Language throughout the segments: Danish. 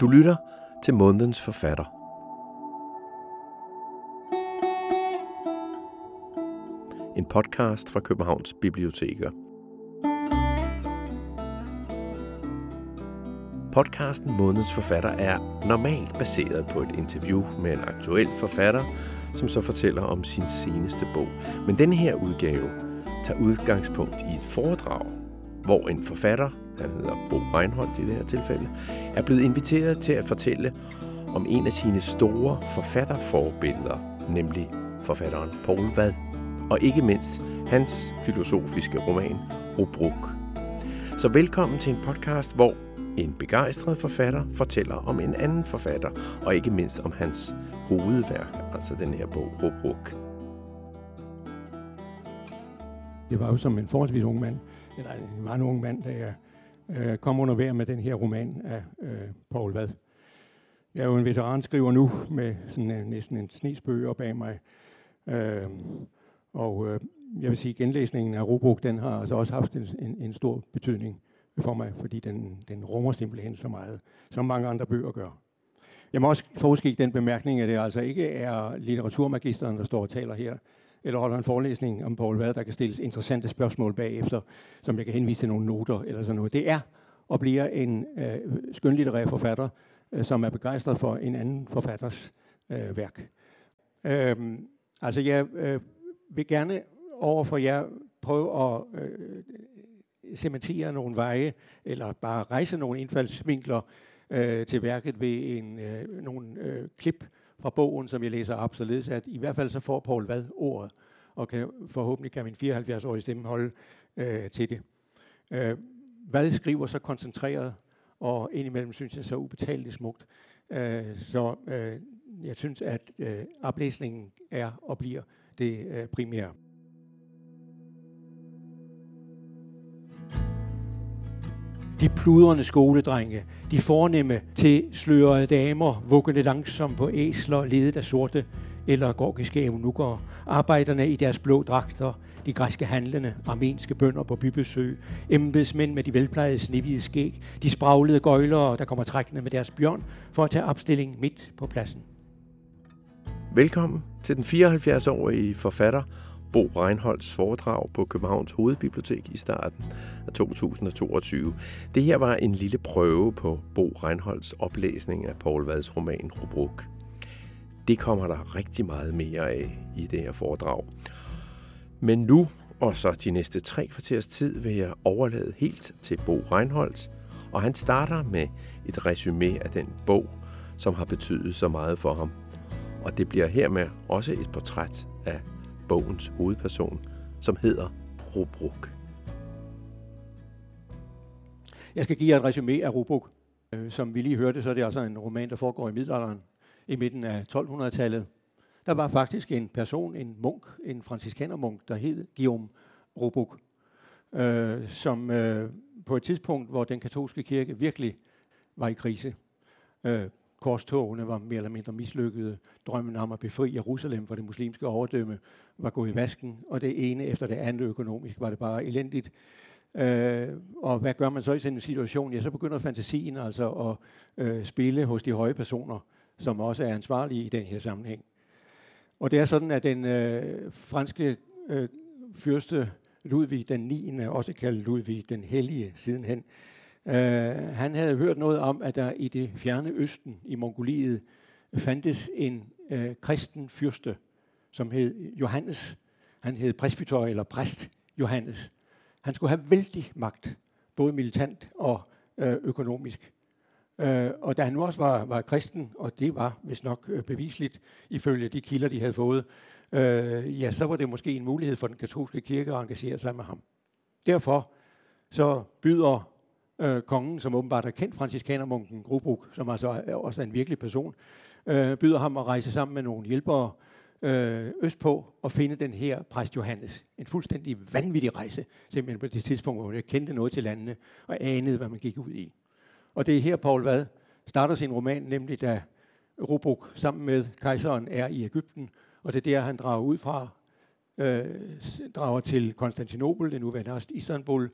Du lytter til månedens forfatter. En podcast fra Københavns Biblioteker. Podcasten Månedens Forfatter er normalt baseret på et interview med en aktuel forfatter, som så fortæller om sin seneste bog. Men denne her udgave tager udgangspunkt i et foredrag, hvor en forfatter, der hedder Bo Reinholdt i det her tilfælde, er blevet inviteret til at fortælle om en af sine store forfatterforbilleder, nemlig forfatteren Paul Vad, og ikke mindst hans filosofiske roman Rubruk. Så velkommen til en podcast, hvor en begejstret forfatter fortæller om en anden forfatter, og ikke mindst om hans hovedværk, altså den her bog Rubruk. Det var jo som en forholdsvis ung mand, eller en meget ung mand, da jeg øh, kom under vejr med den her roman af øh, Paul Vad. Jeg er jo en veteranskriver nu, med sådan en, næsten en snisbøger bag mig. Øh, og øh, jeg vil sige, at genlæsningen af Rubruk, den har altså også haft en, en, en stor betydning for mig, fordi den, den rummer simpelthen så meget, som mange andre bøger gør. Jeg må også forudskikke den bemærkning, at det altså ikke er litteraturmagisteren, der står og taler her, eller holder en forelæsning om Paul Vad, der kan stilles interessante spørgsmål bagefter, som jeg kan henvise til nogle noter eller sådan noget. Det er og bliver en øh, skønlitterær forfatter, øh, som er begejstret for en anden forfatters øh, værk. Øh, altså jeg øh, vil gerne over for jer prøve at øh, cementere nogle veje, eller bare rejse nogle indfaldsvinkler øh, til værket ved en, øh, nogle øh, klip fra bogen, som jeg læser op, således at i hvert fald så får Paul Vad ordet, og kan, forhåbentlig kan min 74-årige stemme holde øh, til det. Øh, Vad skriver så koncentreret, og indimellem synes jeg så ubetaleligt smukt. Øh, så øh, jeg synes, at øh, oplæsningen er og bliver det øh, primære. De pludrende skoledrenge, de fornemme til slørede damer, vuggende langsomt på æsler, ledet af sorte eller gorgiske eunukker, arbejderne i deres blå dragter, de græske handlende, armenske bønder på bybesøg, embedsmænd med de velplejede snevide skæg, de spraglede gøjlere, der kommer trækkende med deres bjørn for at tage opstilling midt på pladsen. Velkommen til den 74-årige forfatter Bo Reinholds foredrag på Københavns Hovedbibliotek i starten af 2022. Det her var en lille prøve på Bo Reinholds oplæsning af Paul Vads roman Rubruk. Det kommer der rigtig meget mere af i det her foredrag. Men nu og så de næste tre kvarters tid vil jeg overlade helt til Bo Reinholds, og han starter med et resume af den bog, som har betydet så meget for ham. Og det bliver hermed også et portræt af bogens hovedperson, som hedder Rubruk. Jeg skal give jer et resume af Rubruk. Øh, som vi lige hørte, så er det altså en roman, der foregår i middelalderen i midten af 1200-tallet. Der var faktisk en person, en munk, en franciskanermunk, der hed Guillaume Rubruk, øh, som øh, på et tidspunkt, hvor den katolske kirke virkelig var i krise, øh, korstogene var mere eller mindre mislykkede. Drømmen om at befri Jerusalem fra det muslimske overdømme var gået i vasken, og det ene efter det andet økonomisk var det bare elendigt. Øh, og hvad gør man så i sådan en situation? Ja, så begynder fantasien altså at øh, spille hos de høje personer, som også er ansvarlige i den her sammenhæng. Og det er sådan, at den øh, franske øh, fyrste Ludvig den 9., også kaldet Ludvig den Hellige sidenhen, Uh, han havde hørt noget om, at der i det fjerne østen, i Mongoliet, fandtes en uh, kristen fyrste, som hed Johannes. Han hed presbyter eller præst Johannes. Han skulle have vældig magt, både militant og uh, økonomisk. Uh, og da han nu også var, var kristen, og det var vist nok uh, bevisligt ifølge de kilder, de havde fået, uh, ja, så var det måske en mulighed for den katolske kirke at engagere sig med ham. Derfor så byder øh, kongen, som åbenbart er kendt franciskanermunken Grubruk, som altså er også er en virkelig person, øh, byder ham at rejse sammen med nogle hjælpere øh, østpå og finde den her præst Johannes. En fuldstændig vanvittig rejse, simpelthen på det tidspunkt, hvor jeg kendte noget til landene og anede, hvad man gik ud i. Og det er her, Paul Vad starter sin roman, nemlig da Rubruk sammen med kejseren er i Ægypten, og det er der, han drager ud fra, øh, drager til Konstantinopel, det nuværende Istanbul,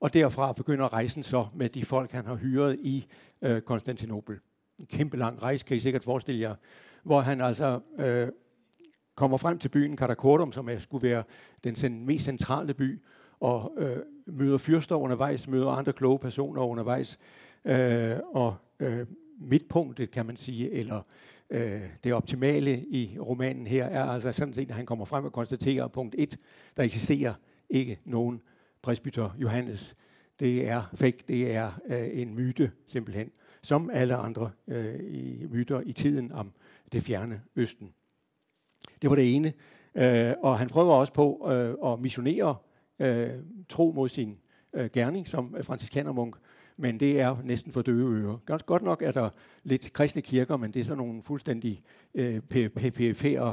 og derfra begynder rejsen så med de folk, han har hyret i øh, Konstantinopel. en kæmpe lang rejse, kan I sikkert forestille jer, hvor han altså øh, kommer frem til byen Karakorum, som er, skulle være den mest centrale by, og øh, møder fyrster undervejs, møder andre kloge personer undervejs, øh, og øh, midtpunktet, kan man sige, eller øh, det optimale i romanen her, er altså sådan set, at han kommer frem og konstaterer, punkt 1, der eksisterer ikke nogen presbyter Johannes. Det er fake, det er øh, en myte simpelthen, som alle andre øh, i myter i tiden om det fjerne Østen. Det var det ene. Øh, og han prøver også på øh, at missionere øh, tro mod sin øh, gerning som franciskanermunk, men det er næsten for døve ører. Godt, godt nok er der lidt kristne kirker, men det er sådan nogle fuldstændig øh, PPF'er,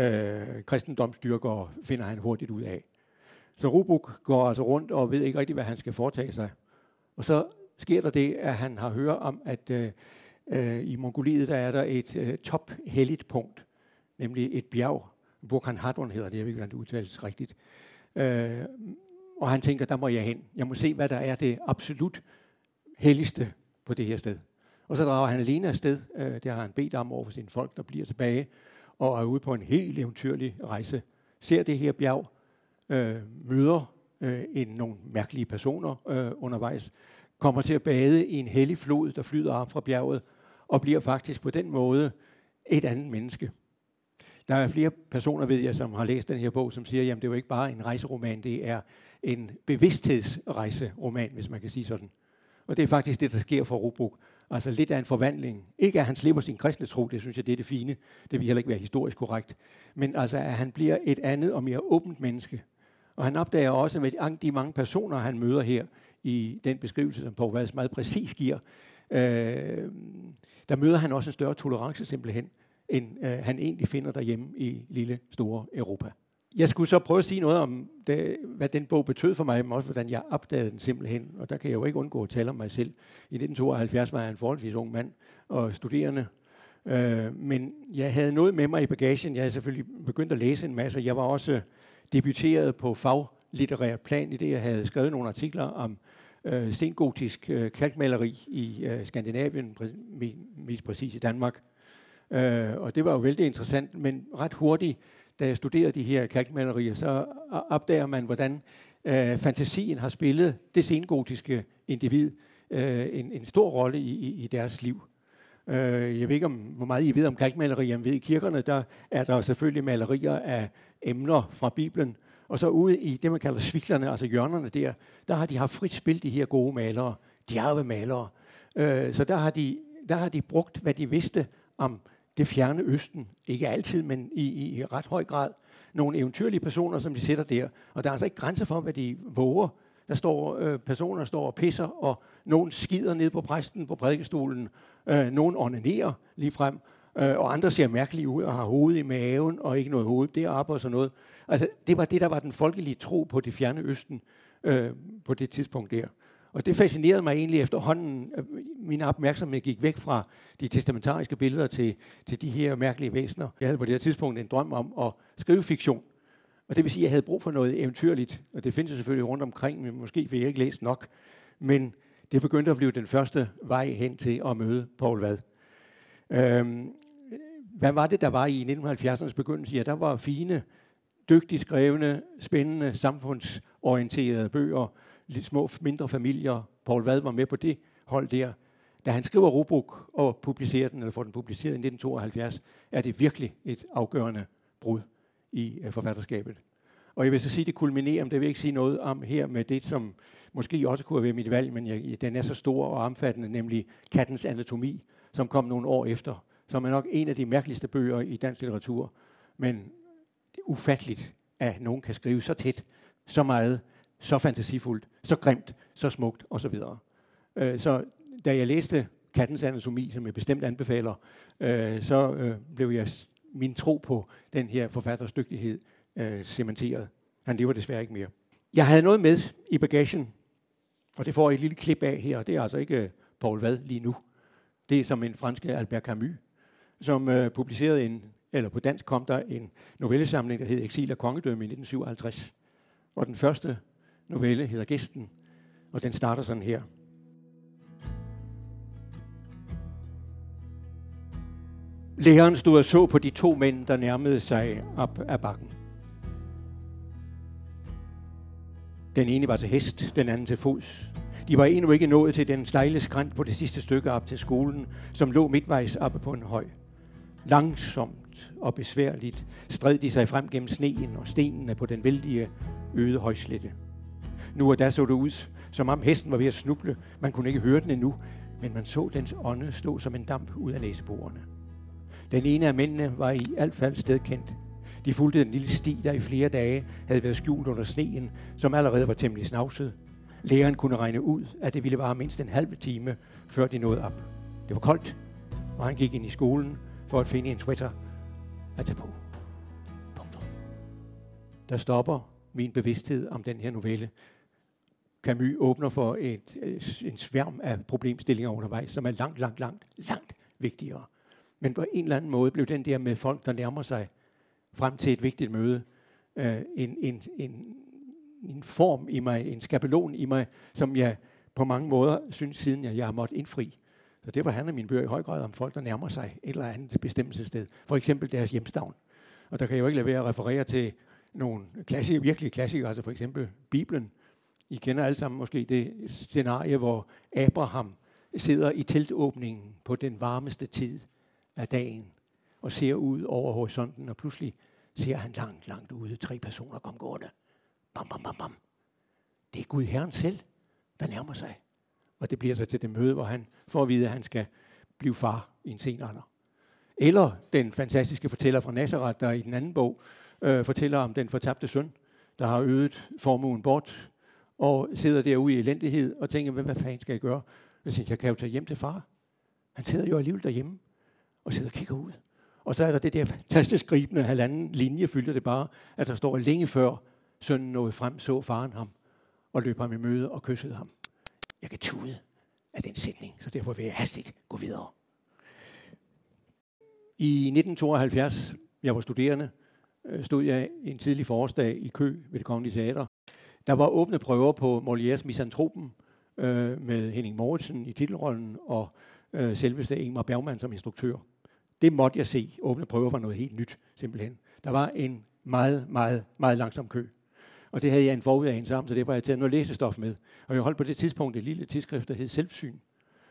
øh, kristendomsdyrkere, finder han hurtigt ud af. Så Rubuk går altså rundt og ved ikke rigtig, hvad han skal foretage sig. Og så sker der det, at han har hørt om, at øh, øh, i Mongoliet der er der et øh, tophelligt punkt, nemlig et bjerg. Burkhan Hadron hedder det, jeg ved ikke, hvordan det udtales rigtigt. Øh, og han tænker, der må jeg hen. Jeg må se, hvad der er det absolut helligste på det her sted. Og så drager han alene afsted. Øh, det har han bedt om over for sine folk, der bliver tilbage, og er ude på en helt eventyrlig rejse. Ser det her bjerg, øh, møder øh, en, nogle mærkelige personer øh, undervejs, kommer til at bade i en hellig flod, der flyder op fra bjerget, og bliver faktisk på den måde et andet menneske. Der er flere personer, ved jeg, som har læst den her bog, som siger, at det er jo ikke bare en rejseroman, det er en bevidsthedsrejseroman, hvis man kan sige sådan. Og det er faktisk det, der sker for Rubruk. Altså lidt af en forvandling. Ikke at han slipper sin kristne tro, det synes jeg, det er det fine. Det vil heller ikke være historisk korrekt. Men altså, at han bliver et andet og mere åbent menneske. Og han opdager også med de mange personer, han møder her i den beskrivelse, som Paul Vads meget præcis giver, øh, der møder han også en større tolerance simpelthen, end øh, han egentlig finder derhjemme i lille, store Europa. Jeg skulle så prøve at sige noget om, det, hvad den bog betød for mig, men også hvordan jeg opdagede den simpelthen. Og der kan jeg jo ikke undgå at tale om mig selv. I 1972 var jeg en forholdsvis ung mand og studerende. Øh, men jeg havde noget med mig i bagagen. Jeg havde selvfølgelig begyndt at læse en masse. Jeg var også debuteret på faglitterær plan i det, jeg havde skrevet nogle artikler om øh, sengotisk øh, kalkmaleri i øh, Skandinavien, præ- mest præcis i Danmark. Øh, og det var jo vældig interessant, men ret hurtigt da jeg studerede de her kalkmalerier, så opdager man, hvordan øh, fantasien har spillet det sengotiske individ øh, en, en stor rolle i, i, i deres liv. Øh, jeg ved ikke, om, hvor meget I ved om kalkmalerier, men ved i kirkerne, der er der selvfølgelig malerier af emner fra Bibelen, og så ude i det, man kalder sviklerne, altså hjørnerne der, der har de haft frit spil, de her gode malere, djerve malere. Øh, så der har, de, der har de brugt, hvad de vidste om det fjerne østen. Ikke altid, men i, i ret høj grad. Nogle eventyrlige personer, som de sætter der. Og der er altså ikke grænser for, hvad de våger. Der står øh, personer, der står og pisser, og nogen skider ned på præsten på prædikestolen. Øh, nogen onanerer lige frem. Øh, og andre ser mærkelige ud og har hovedet i maven og ikke noget hoved deroppe og sådan noget. Altså, det var det, der var den folkelige tro på det fjerne østen øh, på det tidspunkt der. Og det fascinerede mig egentlig efterhånden. Min opmærksomhed gik væk fra de testamentariske billeder til, til de her mærkelige væsener. Jeg havde på det her tidspunkt en drøm om at skrive fiktion. Og det vil sige, at jeg havde brug for noget eventyrligt. Og det findes selvfølgelig rundt omkring, men måske vil jeg ikke læse nok. Men det begyndte at blive den første vej hen til at møde Paul Vad. Øhm, hvad var det, der var i 1970'ernes begyndelse? Ja, der var fine, dygtigt skrevne, spændende, samfundsorienterede bøger, lidt små, mindre familier. Paul Vad var med på det hold der. Da han skriver Rubruk og publicerer den, eller får den publiceret i 1972, er det virkelig et afgørende brud i uh, forfatterskabet. Og jeg vil så sige, at det kulminerer, men det vil jeg ikke sige noget om her med det, som måske også kunne have været mit valg, men jeg, den er så stor og omfattende, nemlig Kattens Anatomi, som kom nogle år efter, som er nok en af de mærkeligste bøger i dansk litteratur. Men det er ufatteligt, at nogen kan skrive så tæt, så meget, så fantasifuldt, så grimt, så smukt osv. Øh, så da jeg læste Kattens Anatomi, som jeg bestemt anbefaler, øh, så øh, blev jeg min tro på den her forfatters dygtighed øh, cementeret. Han lever desværre ikke mere. Jeg havde noget med i bagagen, og det får jeg et lille klip af her. Det er altså ikke øh, Paul Vad lige nu. Det er som en fransk Albert Camus, som øh, publicerede en, eller på dansk kom der en novellesamling, der hed Exil og Kongedømme i 1957. Og den første novelle hedder Gæsten, og den starter sådan her. Læreren stod og så på de to mænd, der nærmede sig op ad bakken. Den ene var til hest, den anden til fods. De var endnu ikke nået til den stejle skrænt på det sidste stykke op til skolen, som lå midtvejs oppe på en høj. Langsomt og besværligt stred de sig frem gennem sneen og stenene på den vældige øde højslette. Nu og da så det ud, som om hesten var ved at snuble. Man kunne ikke høre den endnu, men man så dens ånde stå som en damp ud af næseborene. Den ene af mændene var i alt fald stedkendt. De fulgte den lille sti, der i flere dage havde været skjult under sneen, som allerede var temmelig snavset. Læreren kunne regne ud, at det ville vare mindst en halv time, før de nåede op. Det var koldt, og han gik ind i skolen for at finde en sweater at tage på. Punktum. Der stopper min bevidsthed om den her novelle. Camus åbner for et, øh, en sværm af problemstillinger undervejs, som er langt, langt, langt, langt vigtigere. Men på en eller anden måde blev den der med folk, der nærmer sig frem til et vigtigt møde, øh, en, en, en, en form i mig, en skabelon i mig, som jeg på mange måder synes, siden jeg, jeg har måttet indfri. Så derfor handler mine bøger i høj grad om folk, der nærmer sig et eller andet bestemmelsessted. For eksempel deres hjemstavn. Og der kan jeg jo ikke lade være at referere til nogle klassik, virkelig klassikere, altså for eksempel Bibelen. I kender alle sammen måske det scenarie, hvor Abraham sidder i teltåbningen på den varmeste tid af dagen og ser ud over horisonten, og pludselig ser han langt, langt ude tre personer komme gående. Bam, bam, bam, bam. Det er Gud Herren selv, der nærmer sig. Og det bliver så til det møde, hvor han får at vide, at han skal blive far i en sen alder. Eller den fantastiske fortæller fra Nazareth, der i den anden bog øh, fortæller om den fortabte søn, der har øget formuen bort, og sidder derude i elendighed og tænker, hvad, hvad fanden skal jeg gøre? Jeg siger, jeg kan jo tage hjem til far. Han sidder jo alligevel derhjemme og sidder og kigger ud. Og så er der det der fantastisk gribende halvanden linje, fylder det bare, at der står længe før sønnen nåede frem, så faren ham og løb ham i møde og kyssede ham. Jeg kan tude af den sætning, så derfor vil jeg hastigt gå videre. I 1972, jeg var studerende, øh, stod jeg en tidlig forårsdag i kø ved det kongelige teater. Der var åbne prøver på Molières Misantropen øh, med Henning Mortensen i titelrollen og øh, selveste Ingmar Bergman som instruktør. Det måtte jeg se. Åbne prøver var noget helt nyt, simpelthen. Der var en meget, meget, meget langsom kø. Og det havde jeg en forudagelse om, så det var jeg taget noget læsestof med. Og jeg holdt på det tidspunkt et lille tidsskrift, der hed Selvsyn,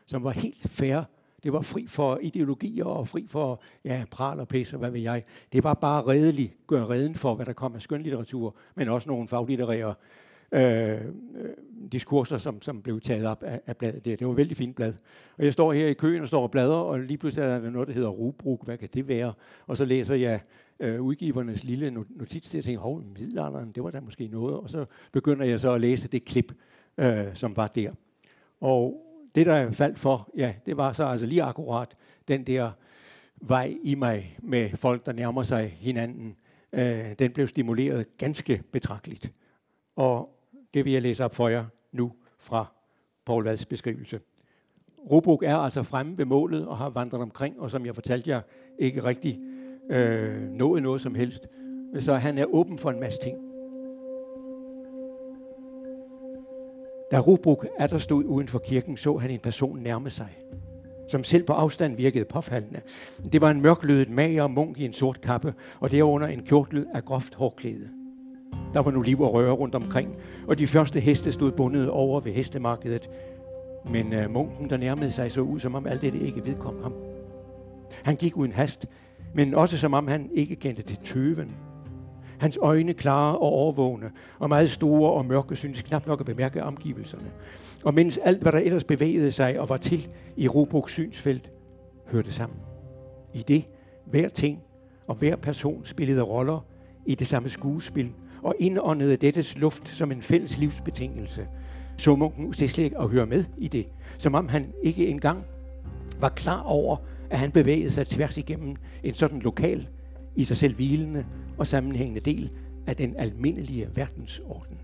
som var helt fair. Det var fri for ideologier og fri for ja, pral og pis og hvad ved jeg. Det var bare redeligt gør reden for, hvad der kom af skønlitteratur, men også nogle faglitterære øh, øh, diskurser, som, som blev taget op af, af bladet der. Det var et vældig fint blad. Og jeg står her i køen og står og bladrer, og lige pludselig er der noget, der hedder Rubruk. Hvad kan det være? Og så læser jeg øh, udgivernes lille notits der, og tænker, hov, middelalderen, det var da måske noget. Og så begynder jeg så at læse det klip, øh, som var der. Og det, der faldt for, ja, det var så altså lige akkurat den der vej i mig med folk, der nærmer sig hinanden. Øh, den blev stimuleret ganske betragteligt. Og det vil jeg læse op for jer nu fra Paul Vads beskrivelse. Robuk er altså fremme ved målet og har vandret omkring, og som jeg fortalte jer, ikke rigtig øh, nået noget som helst. Så han er åben for en masse ting. Da Rubruk er der stod uden for kirken, så han en person nærme sig, som selv på afstand virkede påfaldende. Det var en mørklødet mager munk i en sort kappe, og derunder en kjortel af groft hårklæde. Der var nu liv og røre rundt omkring, og de første heste stod bundet over ved hestemarkedet. Men øh, munken, der nærmede sig, så ud, som om alt dette ikke vedkom ham. Han gik uden hast, men også som om han ikke kendte til tøven. Hans øjne klare og overvågne, og meget store og mørke, synes knap nok at bemærke omgivelserne. Og mens alt, hvad der ellers bevægede sig og var til i Robuks synsfelt, hørte sammen. I det, hver ting og hver person spillede roller i det samme skuespil, og indåndede dettes luft som en fælles livsbetingelse, så munken til slet at høre med i det, som om han ikke engang var klar over, at han bevægede sig tværs igennem en sådan lokal, i sig selv hvilende og sammenhængende del af den almindelige verdensorden.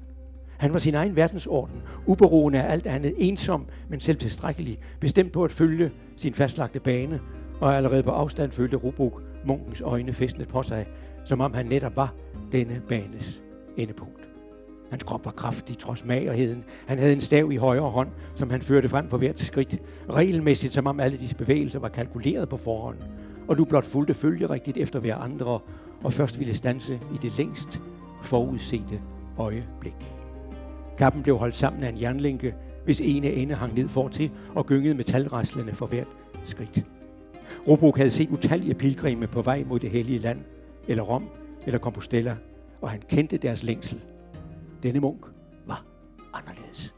Han var sin egen verdensorden, uberoende af alt andet, ensom, men selv tilstrækkelig, bestemt på at følge sin fastlagte bane, og allerede på afstand følte Rubuk munkens øjne festnet på sig, som om han netop var denne banes endepunkt. Hans krop var kraftig trods magerheden. Han havde en stav i højre hånd, som han førte frem for hvert skridt. Regelmæssigt, som om alle disse bevægelser var kalkuleret på forhånd. og nu blot fulgte følgerigtigt efter hver andre, og først ville stanse i det længst forudsete øjeblik. Kappen blev holdt sammen af en jernlænke, hvis ene ende hang ned for til og gyngede metalraslende for hvert skridt. Robuk havde set utallige pilgrimme på vej mod det hellige land, eller Rom, eller Compostela, og han kendte deres længsel. Denne munk var anderledes.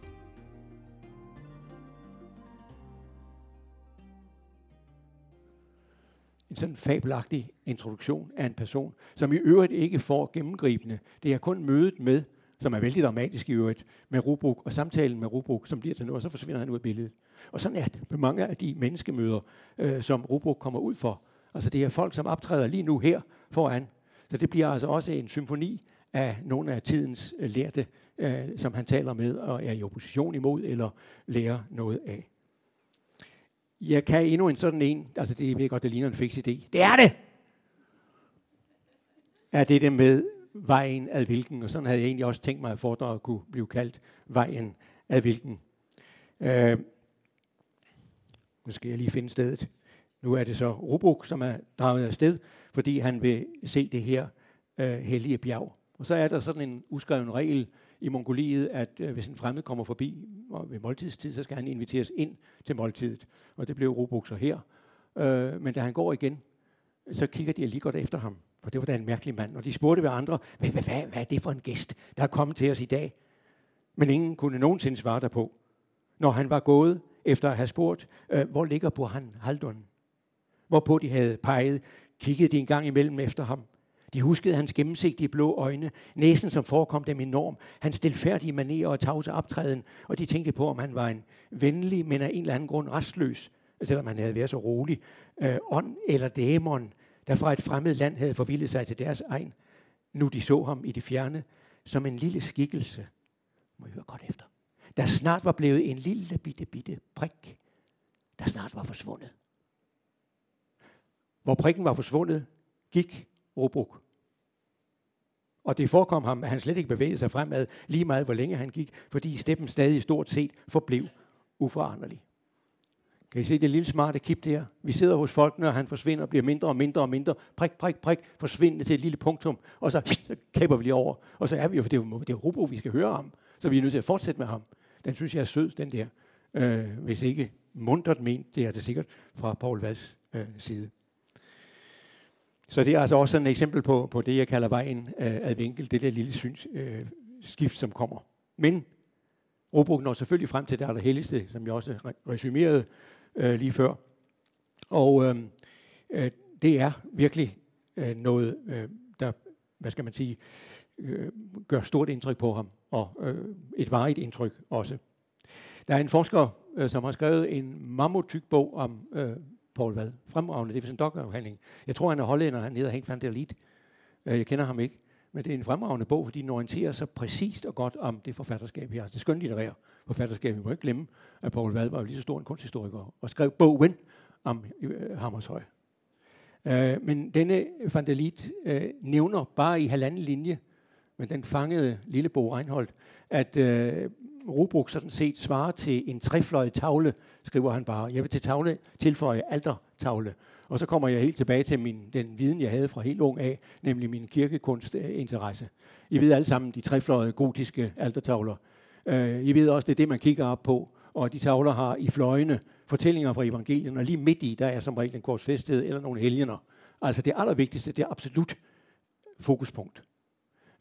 en sådan fabelagtig introduktion af en person, som i øvrigt ikke får gennemgribende. Det er kun mødet med, som er vældig dramatisk i øvrigt, med Rubruk og samtalen med Rubruk, som bliver til noget, og så forsvinder han ud af billedet. Og sådan er det med mange af de menneskemøder, øh, som Rubruk kommer ud for. Altså det er folk, som optræder lige nu her foran. Så det bliver altså også en symfoni af nogle af tidens øh, lærte, øh, som han taler med og er i opposition imod, eller lærer noget af. Jeg kan endnu en sådan en, altså det ved godt, det ligner en fix idé. Det er det! Er det det med vejen ad hvilken, og sådan havde jeg egentlig også tænkt mig, at foredraget kunne blive kaldt vejen ad hvilken. Øh, nu skal jeg lige finde stedet. Nu er det så Rubuk, som er draget afsted, fordi han vil se det her øh, hellige bjerg. Og så er der sådan en uskreven regel i Mongoliet, at øh, hvis en fremmed kommer forbi og ved måltidstid, så skal han inviteres ind til måltidet. Og det blev Robuk så her. Øh, men da han går igen, så kigger de lige godt efter ham. For det var da en mærkelig mand. Og de spurgte ved andre, hvad, hvad, hvad, hvad er det for en gæst, der er kommet til os i dag? Men ingen kunne nogensinde svare derpå. Når han var gået efter at have spurgt, øh, hvor ligger Burhan Haldun? Hvorpå de havde peget, kiggede de en gang imellem efter ham. De huskede hans gennemsigtige blå øjne, næsen som forekom dem enorm, hans stilfærdige manerer og tavse optræden, og de tænkte på, om han var en venlig, men af en eller anden grund restløs, selvom han havde været så rolig, øh, ånd eller dæmon, der fra et fremmed land havde forvildet sig til deres egen. Nu de så ham i det fjerne, som en lille skikkelse, må I høre godt efter, der snart var blevet en lille bitte, bitte prik, der snart var forsvundet. Hvor prikken var forsvundet, gik Obruk. Og det forekom ham, at han slet ikke bevægede sig fremad, lige meget hvor længe han gik, fordi steppen stadig stort set forblev uforanderlig. Kan I se det lille smarte kip der? Vi sidder hos folkene, og han forsvinder og bliver mindre og mindre og mindre. Prik, prik, prik, forsvinder til et lille punktum, og så, så kæber vi lige over. Og så er vi jo, for det er jo, det er Robo, vi skal høre om. Så vi er nødt til at fortsætte med ham. Den synes jeg er sød, den der. Øh, hvis ikke mundret ment, det er det sikkert fra Paul Vads øh, side. Så det er altså også sådan et eksempel på, på det, jeg kalder vejen øh, ad vinkel, det der lille syns, øh, skift, som kommer. Men Robuk når selvfølgelig frem til det allerhelligste, som jeg også resumerede øh, lige før. Og øh, øh, det er virkelig øh, noget, øh, der, hvad skal man sige, øh, gør stort indtryk på ham, og øh, et varigt indtryk også. Der er en forsker, øh, som har skrevet en mammutyk bog om øh, Paul Vad. Fremragende, det er sådan en doktorafhandling. Jeg tror, han er hollænder, han hedder Henk van der Liet. Øh, jeg kender ham ikke. Men det er en fremragende bog, fordi den orienterer sig præcist og godt om det forfatterskab her. Altså det skønlitterære forfatterskab. Vi må ikke glemme, at Paul Vad var jo lige så stor en kunsthistoriker og skrev bogen om øh, Hammershøj. Øh, men denne van der Liet øh, nævner bare i halvanden linje, men den fangede lille Bo Reinholdt, at øh, Robruk sådan set svarer til en trefløjet tavle, skriver han bare. Jeg vil til tavle tilføje altertavle. Og så kommer jeg helt tilbage til min, den viden, jeg havde fra helt ung af, nemlig min kirkekunstinteresse. I ved alle sammen de trefløjede gotiske altertavler. Uh, I ved også, det er det, man kigger op på. Og de tavler har i fløjene fortællinger fra evangelien, og lige midt i, der er som regel en korsfæstighed eller nogle helgener. Altså det allervigtigste, det er absolut fokuspunkt.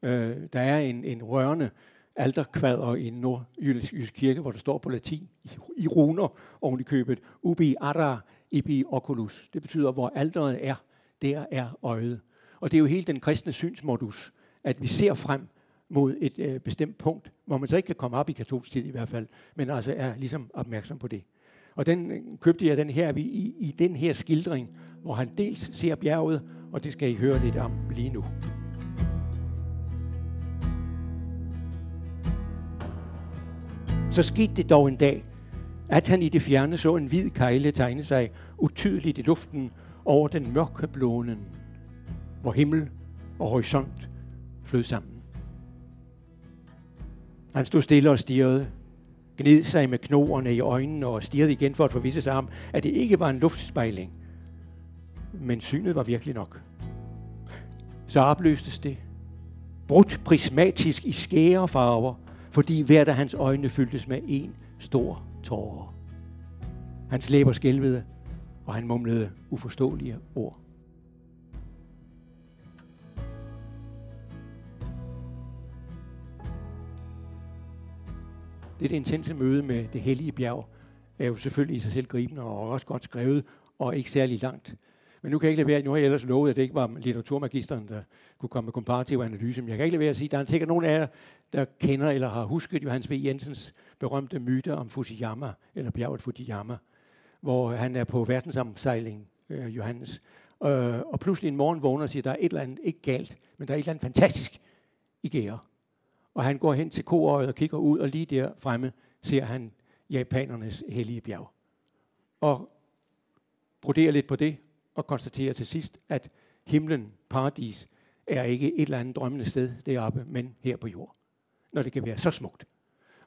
Uh, der er en, en rørende alterkvader i en nordjysk kirke, hvor der står på latin i runer oven i købet, ubi ara ibi oculus. Det betyder, hvor alteret er, der er øjet. Og det er jo helt den kristne synsmodus, at vi ser frem mod et øh, bestemt punkt, hvor man så ikke kan komme op i katolsk tid i hvert fald, men altså er ligesom opmærksom på det. Og den øh, købte jeg den her i, i den her skildring, hvor han dels ser bjerget, og det skal I høre lidt om lige nu. Så skete det dog en dag, at han i det fjerne så en hvid kejle tegne sig utydeligt i luften over den mørke blånen, hvor himmel og horisont flød sammen. Han stod stille og stirrede, gned sig med knoerne i øjnene og stirrede igen for at forvisse sig om, at det ikke var en luftspejling. Men synet var virkelig nok. Så opløstes det. Brudt prismatisk i skære farver, fordi hvert af hans øjne fyldtes med en stor tårer. Hans læber skælvede, og han mumlede uforståelige ord. Det, det intense møde med det hellige bjerg er jo selvfølgelig i sig selv gribende og også godt skrevet og ikke særlig langt. Men nu kan jeg ikke lade være, nu har jeg ellers lovet, at det ikke var litteraturmagisteren, der kunne komme med komparativ analyse, men jeg kan ikke lade være at sige, at der er sikkert nogen af jer, der kender eller har husket Johannes V. Jensens berømte myte om Fujiyama, eller bjerget Fujiyama, hvor han er på verdensomsejling, øh, Johannes, øh, og pludselig en morgen vågner og siger, at der er et eller andet ikke galt, men der er et eller andet fantastisk i gære. Og han går hen til koøjet og kigger ud, og lige der fremme ser han japanernes hellige bjerg. Og broderer lidt på det, og konstaterer til sidst, at himlen, paradis, er ikke et eller andet drømmende sted deroppe, men her på jord. Når det kan være så smukt.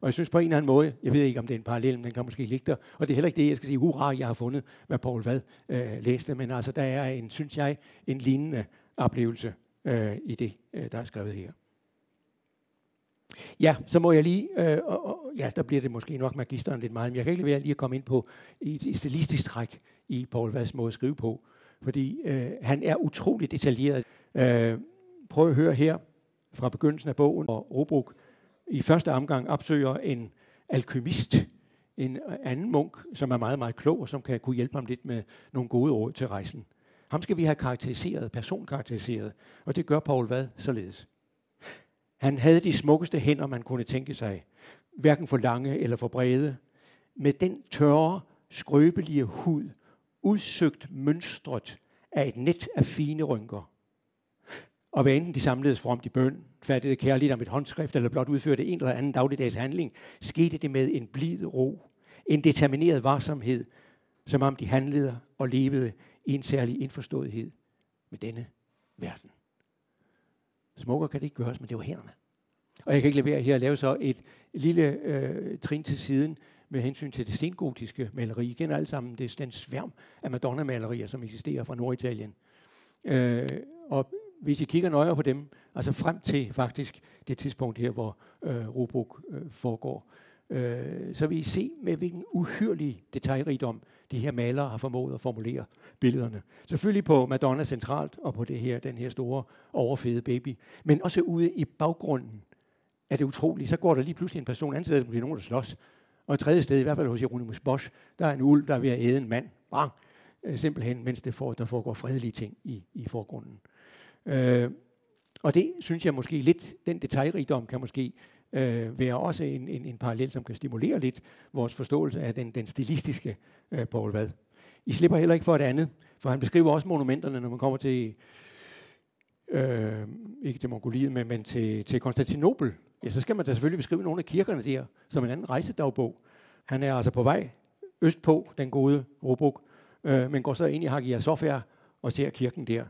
Og jeg synes på en eller anden måde, jeg ved ikke om det er en parallel, men den kan måske ligge der, og det er heller ikke det, jeg skal sige, hurra, jeg har fundet, hvad Paul Vad øh, læste, men altså der er en, synes jeg, en lignende oplevelse øh, i det, øh, der er skrevet her. Ja, så må jeg lige, øh, og, og, ja, der bliver det måske nok magisteren lidt meget, men jeg kan ikke lade være lige at komme ind på et, et stilistisk træk i Paul Vads måde at skrive på, fordi øh, han er utrolig detaljeret. Øh, prøv at høre her fra begyndelsen af bogen, hvor Robruk i første omgang opsøger en alkymist, en øh, anden munk, som er meget, meget klog, og som kan kunne hjælpe ham lidt med nogle gode råd til rejsen. Ham skal vi have karakteriseret, personkarakteriseret, og det gør Paul Vad således. Han havde de smukkeste hænder, man kunne tænke sig, hverken for lange eller for brede, med den tørre, skrøbelige hud, udsøgt mønstret af et net af fine rynker. Og hvad enten de samledes fromt i bøn, fattede kærligt om et håndskrift eller blot udførte en eller anden dagligdags handling, skete det med en blid ro, en determineret varsomhed, som om de handlede og levede i en særlig indforståethed med denne verden. Smukker kan det ikke gøres, men det var hænderne. Og jeg kan ikke levere her at lave så et lille øh, trin til siden med hensyn til det sengotiske maleri. I kender alle sammen det, den sværm af Madonna-malerier, som eksisterer fra Norditalien. Øh, og hvis I kigger nøjere på dem, altså frem til faktisk det tidspunkt her, hvor øh, Robruk øh, foregår, øh, så vil I se med hvilken uhyrlig detaljrigdom de her malere har formået at formulere billederne. Selvfølgelig på Madonna centralt og på det her, den her store overfede baby, men også ude i baggrunden er det utroligt. Så går der lige pludselig en person, ansat som bliver nogen, der slås. Og et tredje sted, i hvert fald hos Jeronimus Bosch, der er en ulv, der er ved at æde en mand. Bang! Øh, simpelthen, mens det for, der foregår fredelige ting i, i forgrunden. Øh, og det synes jeg måske lidt, den detaljrigdom kan måske øh, være også en, en, en parallel, som kan stimulere lidt vores forståelse af den, den stilistiske øh, Paul Vad. I slipper heller ikke for et andet, for han beskriver også monumenterne, når man kommer til, øh, ikke til Mongoliet, men, men til, til Konstantinopel, ja, så skal man da selvfølgelig beskrive nogle af kirkerne der, som en anden rejsedagbog. Han er altså på vej østpå, den gode Robuk, øh, men går så ind i Hagia Sophia og ser kirken der.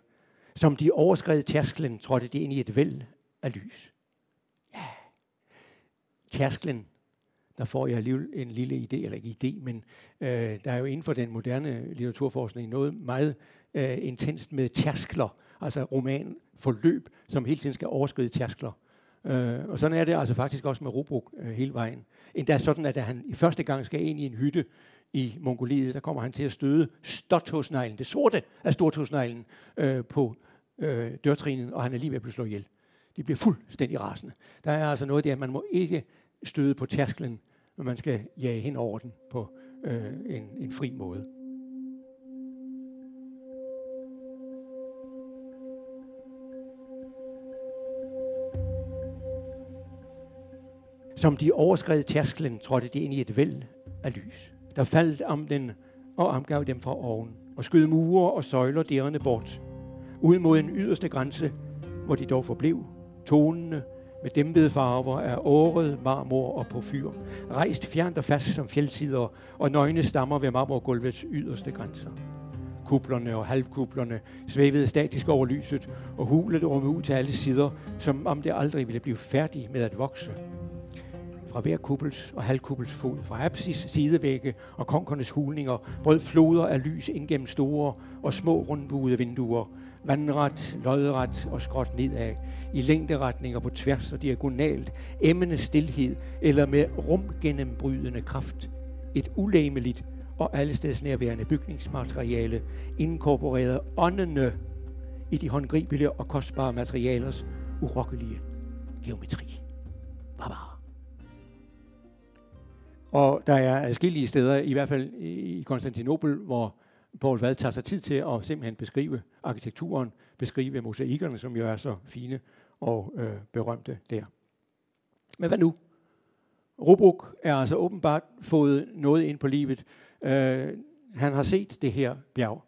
Som de overskred tærsklen, trådte de ind i et væld af lys. Ja, tærsklen, der får jeg alligevel en lille idé, eller ikke idé, men øh, der er jo inden for den moderne litteraturforskning noget meget øh, intenst med tærskler, altså roman forløb, som hele tiden skal overskride tærskler. Øh, og sådan er det altså faktisk også med Robruk øh, hele vejen. Endda sådan, at da han i første gang skal ind i en hytte i Mongoliet, der kommer han til at støde stortosneglen, det sorte af stortosneglen, øh, på øh, dørtrinen, og han er lige ved at blive slået ihjel. De bliver fuldstændig rasende. Der er altså noget der, at man må ikke støde på tærsklen, men man skal jage hen over den på øh, en, en fri måde. Som de overskred tærsklen, trådte de ind i et væld af lys. Der faldt om den og omgav dem fra oven, og skød mure og søjler derne bort, ud mod en yderste grænse, hvor de dog forblev, tonene med dæmpede farver af året, marmor og porfyr, rejst fjernt og fast som fjeldsider og nøgne stammer ved marmorgulvets yderste grænser. Kuplerne og halvkuplerne svævede statisk over lyset, og hulet rumme ud til alle sider, som om det aldrig ville blive færdig med at vokse fra hver kuppels og halvkuppels fod, fra apsis sidevægge og konkernes hulninger, brød floder af lys ind gennem store og små rundbuede vinduer, vandret, lodret og skråt nedad, i længderetninger på tværs og diagonalt, emmende stillhed eller med rumgennembrydende kraft. Et ulæmeligt og allestedsnærværende bygningsmateriale, inkorporeret åndene i de håndgribelige og kostbare materialers urokkelige geometri. Baba. Og der er adskillige steder, i hvert fald i Konstantinopel, hvor Paul Vad tager sig tid til at simpelthen beskrive arkitekturen, beskrive mosaikkerne, som jo er så fine og øh, berømte der. Men hvad nu? Rubruk er altså åbenbart fået noget ind på livet. Øh, han har set det her bjerg.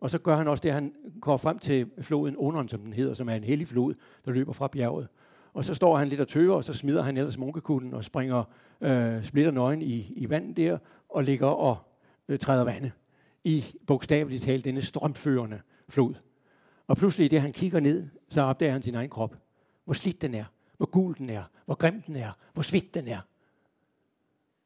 Og så gør han også det, at han går frem til floden Onon, som den hedder, som er en hellig flod, der løber fra bjerget. Og så står han lidt og tøver, og så smider han ellers munkekutten og springer øh, splitter nøgen i, i vandet der, og ligger og øh, træder vandet i bogstaveligt talt denne strømførende flod. Og pludselig, det han kigger ned, så opdager han sin egen krop. Hvor slidt den er, hvor gul den er, hvor grim den er, hvor svidt den er.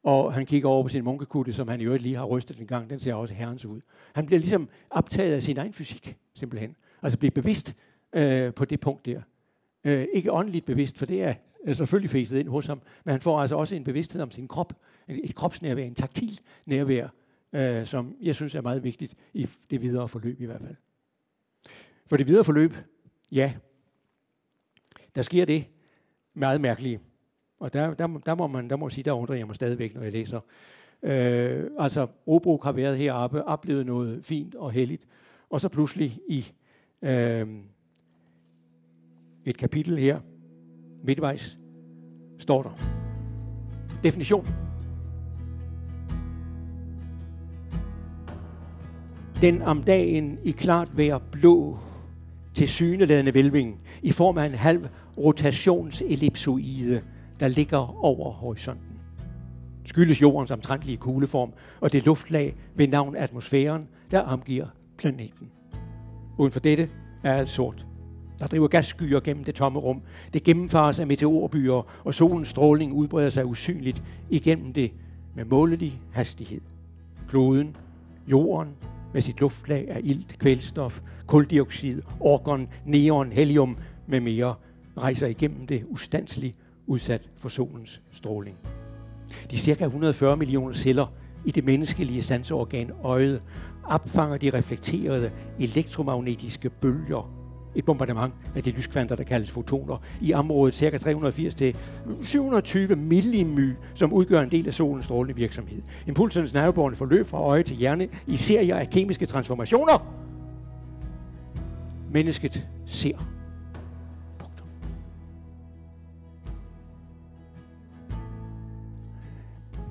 Og han kigger over på sin munkekutte, som han i øvrigt lige har rystet en gang. Den ser også herrens ud. Han bliver ligesom optaget af sin egen fysik, simpelthen. Altså bliver bevidst øh, på det punkt der. Øh, ikke åndeligt bevidst, for det er Øh, selvfølgelig fæstet ind hos ham, men han får altså også en bevidsthed om sin krop, et, kropsnærvær, en taktil nærvær, øh, som jeg synes er meget vigtigt i det videre forløb i hvert fald. For det videre forløb, ja, der sker det meget mærkelige. Og der, der, der, må man der må sige, der undrer jeg mig stadigvæk, når jeg læser. Øh, altså, Obruk har været heroppe, oplevet noget fint og heldigt, og så pludselig i øh, et kapitel her, midtvejs, står der. Definition. Den om dagen i klart vejr blå til syneladende velving i form af en halv rotationsellipsoide, der ligger over horisonten. Skyldes jordens omtrentlige kugleform og det luftlag ved navn atmosfæren, der omgiver planeten. Uden for dette er alt sort. Der driver gasskyer gennem det tomme rum. Det gennemfares af meteorbyer, og solens stråling udbreder sig usynligt igennem det med målelig hastighed. Kloden, jorden, med sit luftlag af ilt, kvælstof, kuldioxid, orgon, neon, helium med mere, rejser igennem det ustandsligt udsat for solens stråling. De cirka 140 millioner celler i det menneskelige sanseorgan øjet opfanger de reflekterede elektromagnetiske bølger et bombardement af de lyskvanter, der kaldes fotoner, i området ca. 380 til 720 millimy, som udgør en del af solens strålende virksomhed. Impulsernes nervebårende forløb fra øje til hjerne i serier af kemiske transformationer. Mennesket ser.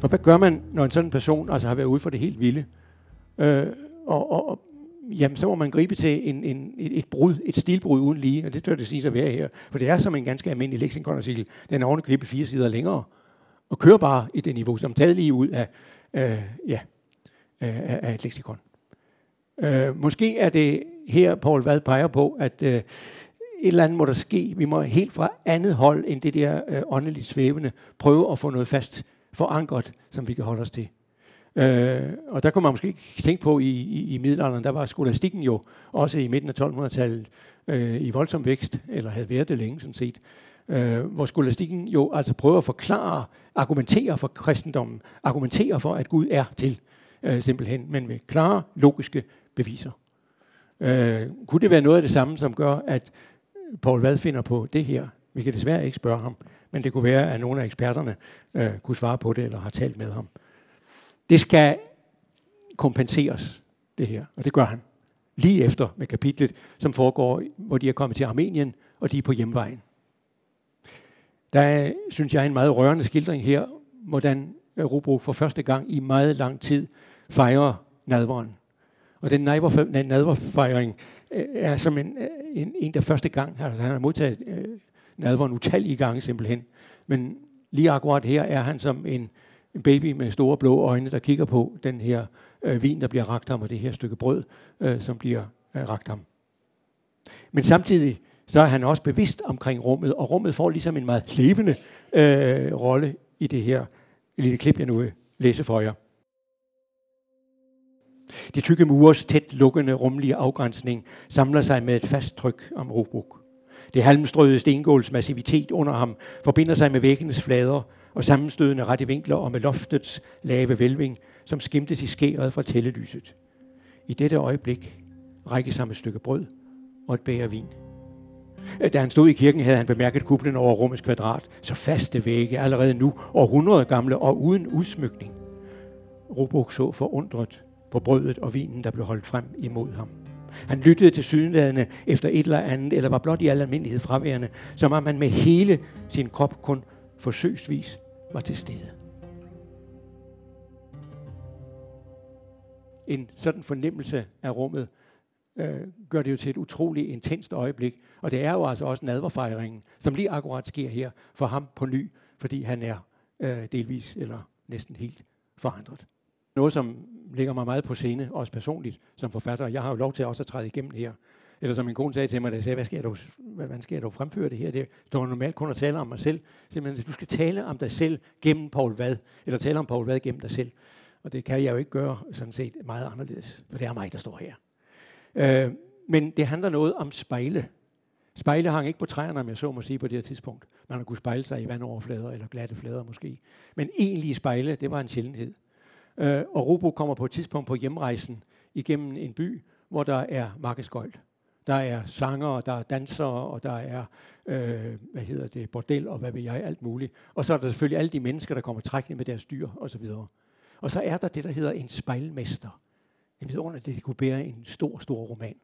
For hvad gør man, når en sådan person altså har været ude for det helt vilde? Øh, og, og, og jamen så må man gribe til en, en, et, et brud, et stilbrud uden lige, og det tør det sige sig være her. For det er som en ganske almindelig lexikonartikel. Den er ovenikøbet fire sider længere, og kører bare i det niveau, som taget lige ud af, øh, ja, af, af et leksikon. Øh, måske er det her, Paul Vad peger på, at øh, et eller andet må der ske. Vi må helt fra andet hold end det der øh, åndeligt svævende prøve at få noget fast forankret, som vi kan holde os til. Øh, og der kunne man måske ikke tænke på, i, i, i middelalderen, der var skolastikken jo også i midten af 1200-tallet øh, i voldsom vækst, eller havde været det længe sådan set, øh, hvor skolastikken jo altså prøver at forklare, argumentere for kristendommen, argumentere for, at Gud er til, øh, simpelthen, men med klare, logiske beviser. Øh, kunne det være noget af det samme, som gør, at Paul Vad finder på det her? Vi kan desværre ikke spørge ham, men det kunne være, at nogle af eksperterne øh, kunne svare på det, eller har talt med ham. Det skal kompenseres, det her, og det gør han. Lige efter med kapitlet, som foregår, hvor de er kommet til Armenien, og de er på hjemvejen. Der er, synes jeg, en meget rørende skildring her, hvordan øh, Robro for første gang i meget lang tid fejrer nadveren. Og den nadverfejring øh, er som en, øh, en, en der første gang, altså han har modtaget øh, nadveren utallige gange simpelthen. Men lige akkurat her er han som en, en baby med store blå øjne, der kigger på den her øh, vin, der bliver ragt ham, og det her stykke brød, øh, som bliver øh, ragt ham. Men samtidig så er han også bevidst omkring rummet, og rummet får ligesom en meget levende øh, rolle i det her lille klip, jeg nu vil læse for jer. De tykke mures tæt lukkende, rumlige afgrænsning samler sig med et fast tryk om Robuk. Det halmstrøde stengåls massivitet under ham forbinder sig med væggenes flader og sammenstødende rette vinkler og med loftets lave velving, som skimtes i skæret fra tællelyset. I dette øjeblik rækkes ham et stykke brød og et bæger vin. Da han stod i kirken, havde han bemærket kuplen over rummets kvadrat, så faste vægge allerede nu, århundrede gamle og uden udsmykning. Robuk så forundret på brødet og vinen, der blev holdt frem imod ham. Han lyttede til sydenladende efter et eller andet, eller var blot i al almindelighed fraværende, som om man med hele sin krop kun forsøgsvis var til stede. En sådan fornemmelse af rummet øh, gør det jo til et utroligt intenst øjeblik. Og det er jo altså også nadverfejringen, som lige akkurat sker her for ham på ny, fordi han er øh, delvis eller næsten helt forandret. Noget, som ligger mig meget på scene, også personligt som forfatter. Jeg har jo lov til også at træde igennem her. Eller som min kone sagde til mig, da jeg sagde, hvad skal, du, hvad skal jeg dog fremføre det her? Det står normalt kun at tale om mig selv. Simpelthen, du skal tale om dig selv gennem Paul Vad, eller tale om Paul Vad gennem dig selv. Og det kan jeg jo ikke gøre sådan set meget anderledes, for det er mig, der står her. Øh, men det handler noget om spejle. Spejle hang ikke på træerne, om jeg så må sige, på det her tidspunkt. Man har kunne spejle sig i vandoverflader eller glatte flader måske. Men egentlige spejle, det var en sjældenhed. Øh, og Robo kommer på et tidspunkt på hjemrejsen igennem en by, hvor der er markedsgøjt. Der er sanger, der er dansere, og der er, øh, hvad hedder det, bordel, og hvad ved jeg, alt muligt. Og så er der selvfølgelig alle de mennesker, der kommer trækkende med deres dyr, osv. Og så er der det, der hedder en spejlmester. Jeg ved under, det kunne bære en stor, stor roman.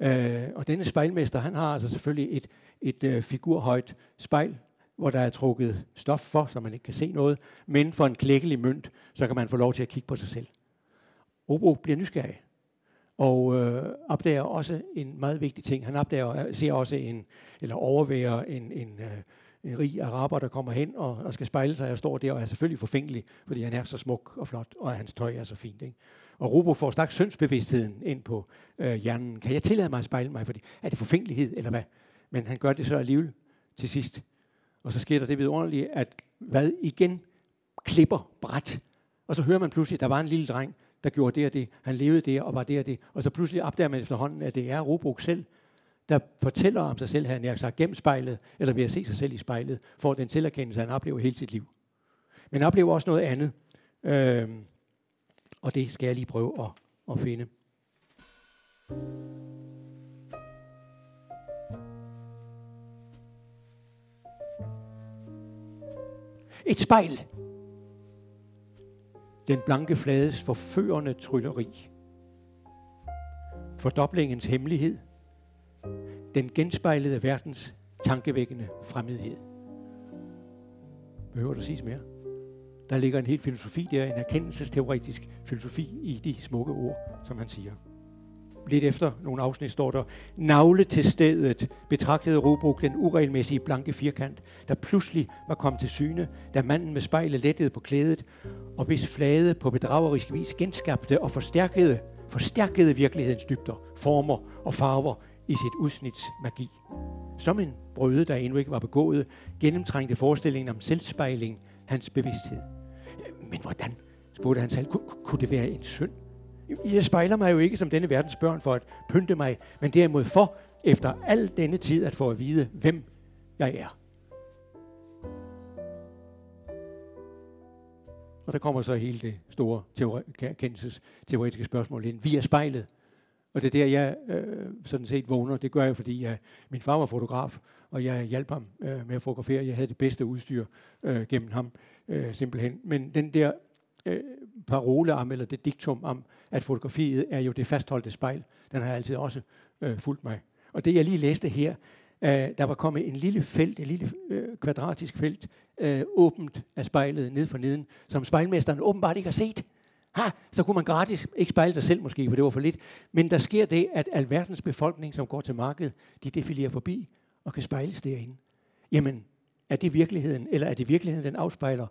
Øh, og denne spejlmester, han har altså selvfølgelig et, et øh, figurhøjt spejl, hvor der er trukket stof for, så man ikke kan se noget, men for en klækkelig mønt, så kan man få lov til at kigge på sig selv. Obo bliver nysgerrig, og øh, opdager også en meget vigtig ting. Han opdager, øh, ser også en, eller overværer en, en, øh, en rig araber, der kommer hen og, og skal spejle sig og står der og er selvfølgelig forfængelig, fordi han er så smuk og flot, og hans tøj er så fint. Ikke? Og Robo får straks syndsbevidstheden ind på øh, hjernen. Kan jeg tillade mig at spejle mig? Fordi, er det forfængelighed, eller hvad? Men han gør det så alligevel til sidst. Og så sker der det vidunderlige, at hvad igen klipper bræt. Og så hører man pludselig, at der var en lille dreng, der gjorde det og det. Han levede det og var det og det. Og så pludselig opdager man efterhånden, at det er Robok selv, der fortæller om sig selv, han har sagt gennem spejlet, eller ved at se sig selv i spejlet, får den selverkendelse, han oplever hele sit liv. Men oplever også noget andet. Øhm, og det skal jeg lige prøve at, at finde. Et spejl. Den blanke flades forførende trylleri. Fordoblingens hemmelighed. Den genspejlede verdens tankevækkende fremmedhed. Behøver der siges mere? Der ligger en hel filosofi der, en erkendelsesteoretisk filosofi i de smukke ord, som han siger. Lidt efter nogle afsnit står der, navle til stedet betragtede Robuk den uregelmæssige blanke firkant, der pludselig var kommet til syne, da manden med spejlet lettede på klædet, og hvis flade på bedragerisk vis genskabte og forstærkede, forstærkede virkelighedens dybder, former og farver i sit udsnits magi. Som en brøde, der endnu ikke var begået, gennemtrængte forestillingen om selvspejling hans bevidsthed. Men hvordan, spurgte han selv, kunne, kunne det være en synd? Jeg spejler mig jo ikke som denne verdens børn for at pynte mig, men derimod for, efter al denne tid, at få at vide, hvem jeg er. Og der kommer så hele det store kendelses teoretiske spørgsmål ind. Vi er spejlet. Og det er der, jeg øh, sådan set vågner. Det gør jeg, fordi jeg, min far var fotograf, og jeg hjalp ham øh, med at fotografere. Jeg havde det bedste udstyr øh, gennem ham, øh, simpelthen. Men den der øh, parole om, eller det diktum om, at fotografiet er jo det fastholdte spejl, den har altid også øh, fulgt mig. Og det, jeg lige læste her, øh, der var kommet en lille felt, en lille øh, kvadratisk felt, øh, åbent af spejlet ned for neden, som spejlmesteren åbenbart ikke har set. Ha, så kunne man gratis ikke spejle sig selv måske, for det var for lidt. Men der sker det, at alverdens befolkning, som går til markedet, de defilerer forbi og kan spejles derinde. Jamen, er det virkeligheden, eller er det virkeligheden, den afspejler?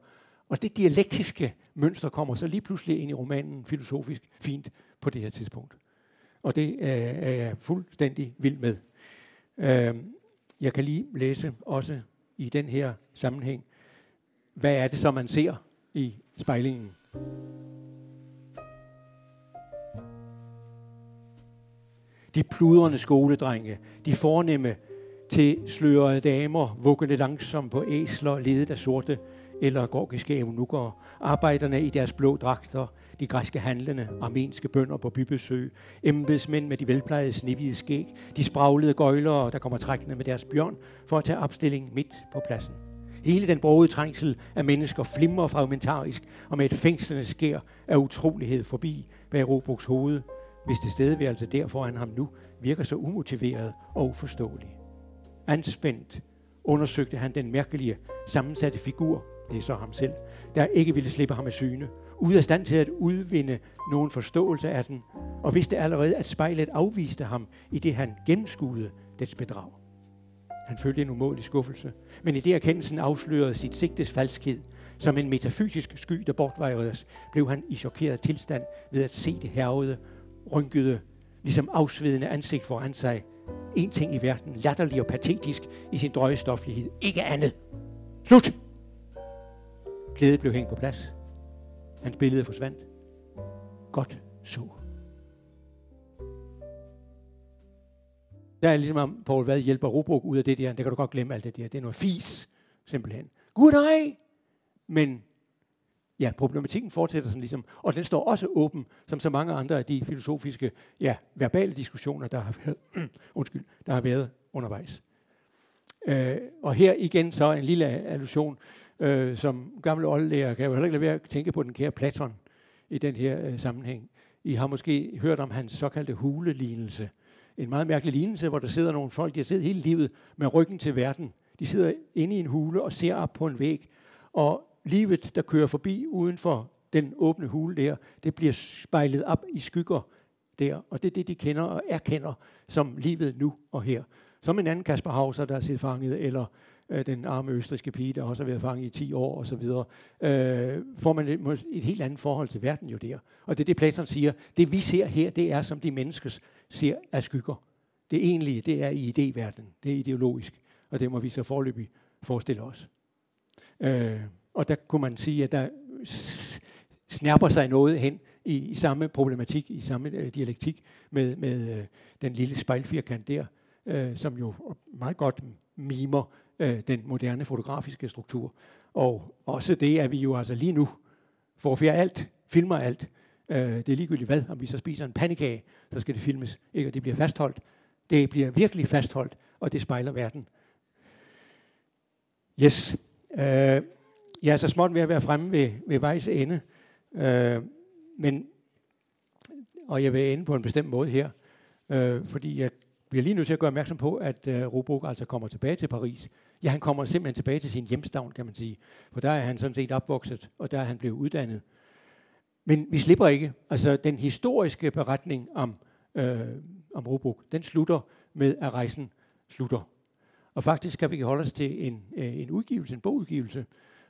Og det dialektiske mønster kommer så lige pludselig ind i romanen filosofisk fint på det her tidspunkt. Og det er jeg fuldstændig vild med. Øhm, jeg kan lige læse også i den her sammenhæng, hvad er det så, man ser i spejlingen? De pludrende skoledrenge, de fornemme til slørede damer, vuggende langsomt på æsler, ledet af sorte eller gorgiske eunukker, arbejderne i deres blå dragter, de græske handlende, armenske bønder på bybesøg, embedsmænd med de velplejede snevide skæg, de spraglede gøjlere, der kommer trækkende med deres bjørn for at tage opstilling midt på pladsen. Hele den brogede trængsel af mennesker flimrer fragmentarisk og med et fængslende skær af utrolighed forbi bag Robruks hoved, hvis det stedværelse der foran ham nu virker så umotiveret og uforståelig. Anspændt undersøgte han den mærkelige, sammensatte figur, det er så ham selv, der ikke ville slippe ham af syne, ude af stand til at udvinde nogen forståelse af den, og vidste allerede, at spejlet afviste ham i det, han gennemskuede dets bedrag. Han følte en umådelig skuffelse, men i det erkendelsen afslørede sit sigtes falskhed, som en metafysisk sky, der bortvejredes, blev han i chokeret tilstand ved at se det hervede, rynkede, ligesom afsvedende ansigt foran sig. En ting i verden, latterlig og patetisk i sin drøjestoflighed. Ikke andet. Slut! Klædet blev hængt på plads. Hans billede forsvandt. Godt så. Der er ligesom om, Paul Vad hjælper Robok ud af det der. Det kan du godt glemme alt det der. Det er noget fis, simpelthen. Gud nej! Men ja, problematikken fortsætter sådan ligesom, og den står også åben, som så mange andre af de filosofiske, ja, verbale diskussioner, der har været, undskyld, der har været undervejs. Øh, og her igen så en lille allusion øh, som gammel oldlærer kan jeg jo heller ikke lade være at tænke på den kære Platon i den her øh, sammenhæng. I har måske hørt om hans såkaldte hulelignelse. En meget mærkelig lignelse, hvor der sidder nogle folk, de har siddet hele livet med ryggen til verden. De sidder inde i en hule og ser op på en væg. Og livet, der kører forbi uden for den åbne hule der, det bliver spejlet op i skygger der. Og det er det, de kender og erkender som livet nu og her. Som en anden Kasper Hauser, der er siddet fanget, eller øh, den arme østriske pige, der også har været fanget i 10 år osv., øh, får man et, et helt andet forhold til verden jo der. Og det er det, Platon siger. Det vi ser her, det er som de menneskes ser af skygger. Det egentlige, det er i idéverdenen. Det er ideologisk. Og det må vi så forløbig forestille os. Øh, og der kunne man sige, at der snærper sig noget hen i, i samme problematik, i samme øh, dialektik med, med øh, den lille spejlfirkant der, øh, som jo meget godt mimer øh, den moderne fotografiske struktur. Og også det, at vi jo altså lige nu fotograferer alt, filmer alt. Øh, det er ligegyldigt hvad, om vi så spiser en pandekage, så skal det filmes, ikke? og det bliver fastholdt. Det bliver virkelig fastholdt, og det spejler verden. Yes. Øh, jeg er så småt ved at være fremme ved, ved vejs ende. Øh, men, og jeg vil ende på en bestemt måde her, øh, fordi jeg bliver lige nødt til at gøre opmærksom på, at øh, Robok altså kommer tilbage til Paris Ja, han kommer simpelthen tilbage til sin hjemstavn, kan man sige. For der er han sådan set opvokset, og der er han blevet uddannet. Men vi slipper ikke. Altså, den historiske beretning om, øh, om Robuk, den slutter med, at rejsen slutter. Og faktisk kan vi holde os til en, øh, en udgivelse, en bogudgivelse.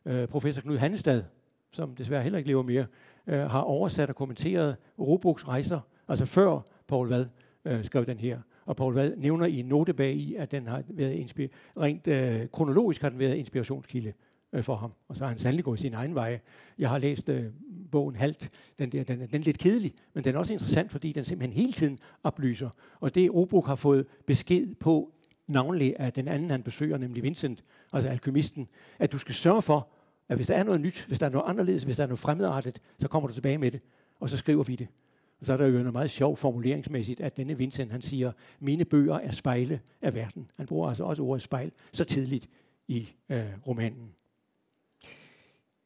Øh, professor Knud Hannestad, som desværre heller ikke lever mere, øh, har oversat og kommenteret Robuks rejser, altså før Paul Vad øh, skrev den her. Og Paul Vad nævner i en note bag i, at den har været rent øh, kronologisk har den været inspirationskilde øh, for ham. Og så har han sandelig gået sin egen vej. Jeg har læst øh, bogen Halt. Den, der, den, den er lidt kedelig, men den er også interessant, fordi den simpelthen hele tiden oplyser. Og det Obruk har fået besked på, navnlig af den anden, han besøger, nemlig Vincent, altså alkymisten, at du skal sørge for, at hvis der er noget nyt, hvis der er noget anderledes, hvis der er noget fremmedartet, så kommer du tilbage med det, og så skriver vi det. Og så er der jo noget meget sjov formuleringsmæssigt, at denne Vincent, han siger, mine bøger er spejle af verden. Han bruger altså også ordet spejl så tidligt i øh, romanen.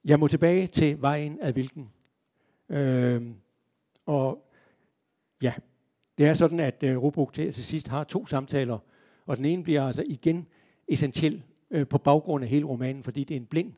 Jeg må tilbage til vejen af hvilken. Øh, og ja, det er sådan, at øh, Robuk til, til sidst har to samtaler, og den ene bliver altså igen essentiel øh, på baggrund af hele romanen, fordi det er en blind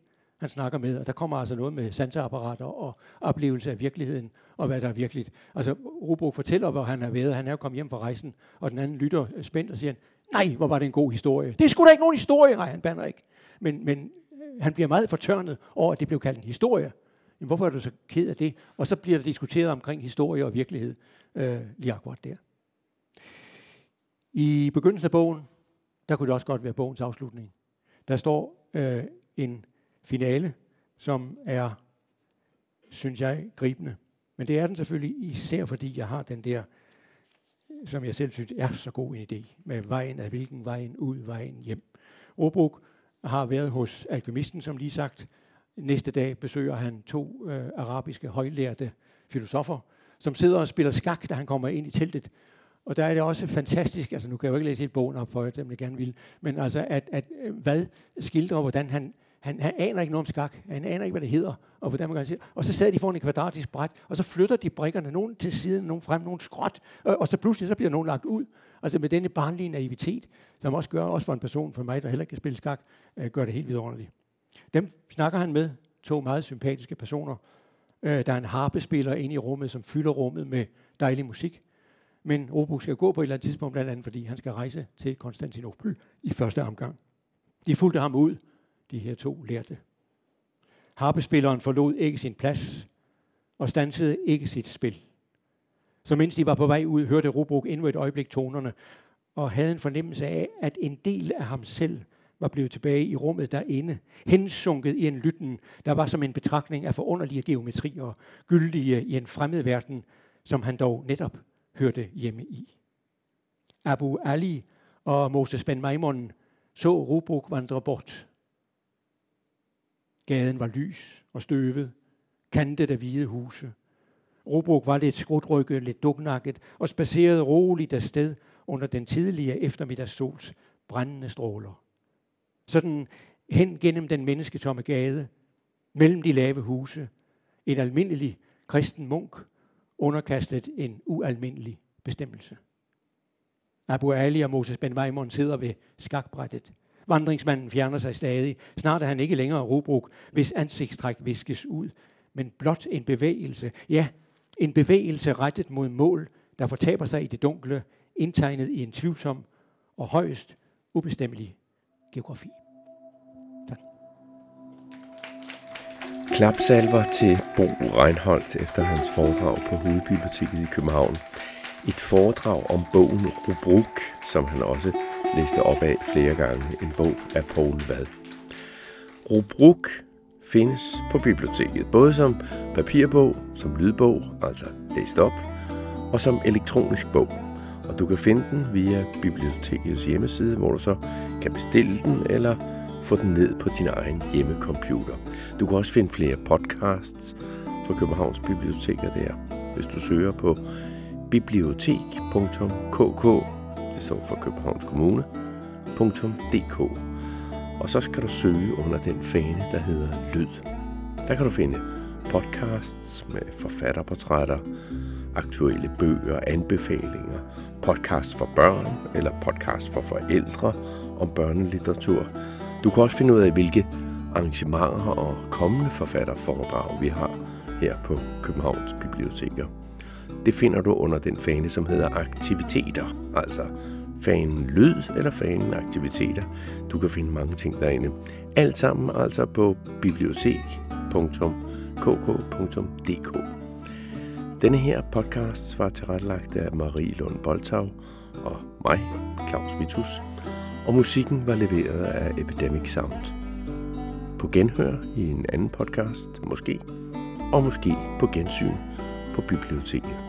han snakker med, og der kommer altså noget med sanseapparater og oplevelse af virkeligheden, og hvad der er virkeligt. Altså, Robro fortæller, hvor han har været. Han er kommet hjem fra rejsen, og den anden lytter spændt og siger, nej, hvor var det en god historie. Det er sgu da ikke nogen historie. Nej, han bander ikke. Men, men øh, han bliver meget fortørnet over, at det blev kaldt en historie. Men hvorfor er du så ked af det? Og så bliver der diskuteret omkring historie og virkelighed øh, lige akkurat der. I begyndelsen af bogen, der kunne det også godt være bogens afslutning. Der står øh, en finale, som er, synes jeg, gribende. Men det er den selvfølgelig især, fordi jeg har den der, som jeg selv synes er så god en idé, med vejen af hvilken vejen ud, vejen hjem. Robrug har været hos alkemisten, som lige sagt. Næste dag besøger han to øh, arabiske højlærte filosofer, som sidder og spiller skak, da han kommer ind i teltet. Og der er det også fantastisk, altså nu kan jeg jo ikke læse hele bogen op for jer, dem jeg gerne vil, men altså at, at øh, hvad skildrer, hvordan han, han, han aner ikke noget om skak, han aner ikke, hvad det hedder, og hvordan man kan sige. Og så sad de foran en kvadratisk bræt, og så flytter de brikkerne, nogen til siden, nogen frem, nogen skråt, og, og så pludselig så bliver nogen lagt ud. Altså med denne barnlige naivitet, som også gør, også for en person, for mig, der heller ikke kan spille skak, øh, gør det helt vidunderligt. Dem snakker han med, to meget sympatiske personer. Øh, der er en harpespiller inde i rummet, som fylder rummet med dejlig musik. Men Obo skal gå på et eller andet tidspunkt, blandt andet fordi han skal rejse til Konstantinopel i første omgang. De fulgte ham ud, de her to lærte. Harpespilleren forlod ikke sin plads og stansede ikke sit spil. Så mens de var på vej ud, hørte Rubruk endnu et øjeblik tonerne og havde en fornemmelse af, at en del af ham selv var blevet tilbage i rummet derinde, hensunket i en lytten, der var som en betragtning af forunderlige geometrier, gyldige i en fremmed verden, som han dog netop hørte hjemme i. Abu Ali og Moses Ben Maimon så Rubruk vandre bort. Gaden var lys og støvet, kantet af hvide huse. Robruk var lidt skrutrykket, lidt duknakket og spacerede roligt afsted under den tidlige eftermiddagssols brændende stråler. Sådan hen gennem den mennesketomme gade, mellem de lave huse, en almindelig kristen munk underkastet en ualmindelig bestemmelse. Abu Ali og Moses Ben Maimon sidder ved skakbrættet. Vandringsmanden fjerner sig stadig. Snart er han ikke længere Rubruk, hvis ansigtstræk viskes ud, men blot en bevægelse. Ja, en bevægelse rettet mod mål, der fortaber sig i det dunkle, indtegnet i en tvivlsom og højst ubestemmelig geografi. Klapsalver til Bo Reinholdt efter hans foredrag på Hovedbiblioteket i København. Et foredrag om bogen Rubruk, som han også læste op af flere gange. En bog af Paul Vad. Rubruk findes på biblioteket, både som papirbog, som lydbog, altså læst op, og som elektronisk bog. Og du kan finde den via bibliotekets hjemmeside, hvor du så kan bestille den eller få den ned på din egen hjemmecomputer. Du kan også finde flere podcasts fra Københavns Biblioteker der, hvis du søger på bibliotek.kk, det står for Københavns Kommune, .dk. Og så skal du søge under den fane, der hedder Lyd. Der kan du finde podcasts med forfatterportrætter, aktuelle bøger, anbefalinger, podcast for børn eller podcast for forældre om børnelitteratur, du kan også finde ud af, hvilke arrangementer og kommende forfatterforedrag vi har her på Københavns Biblioteker. Det finder du under den fane, som hedder aktiviteter, altså fanen lyd eller fanen aktiviteter. Du kan finde mange ting derinde. Alt sammen altså på bibliotek.kk.dk. Denne her podcast var tilrettelagt af Marie Lund Boltag og mig, Claus Vitus og musikken var leveret af Epidemic Sound. På genhør i en anden podcast, måske, og måske på gensyn på biblioteket.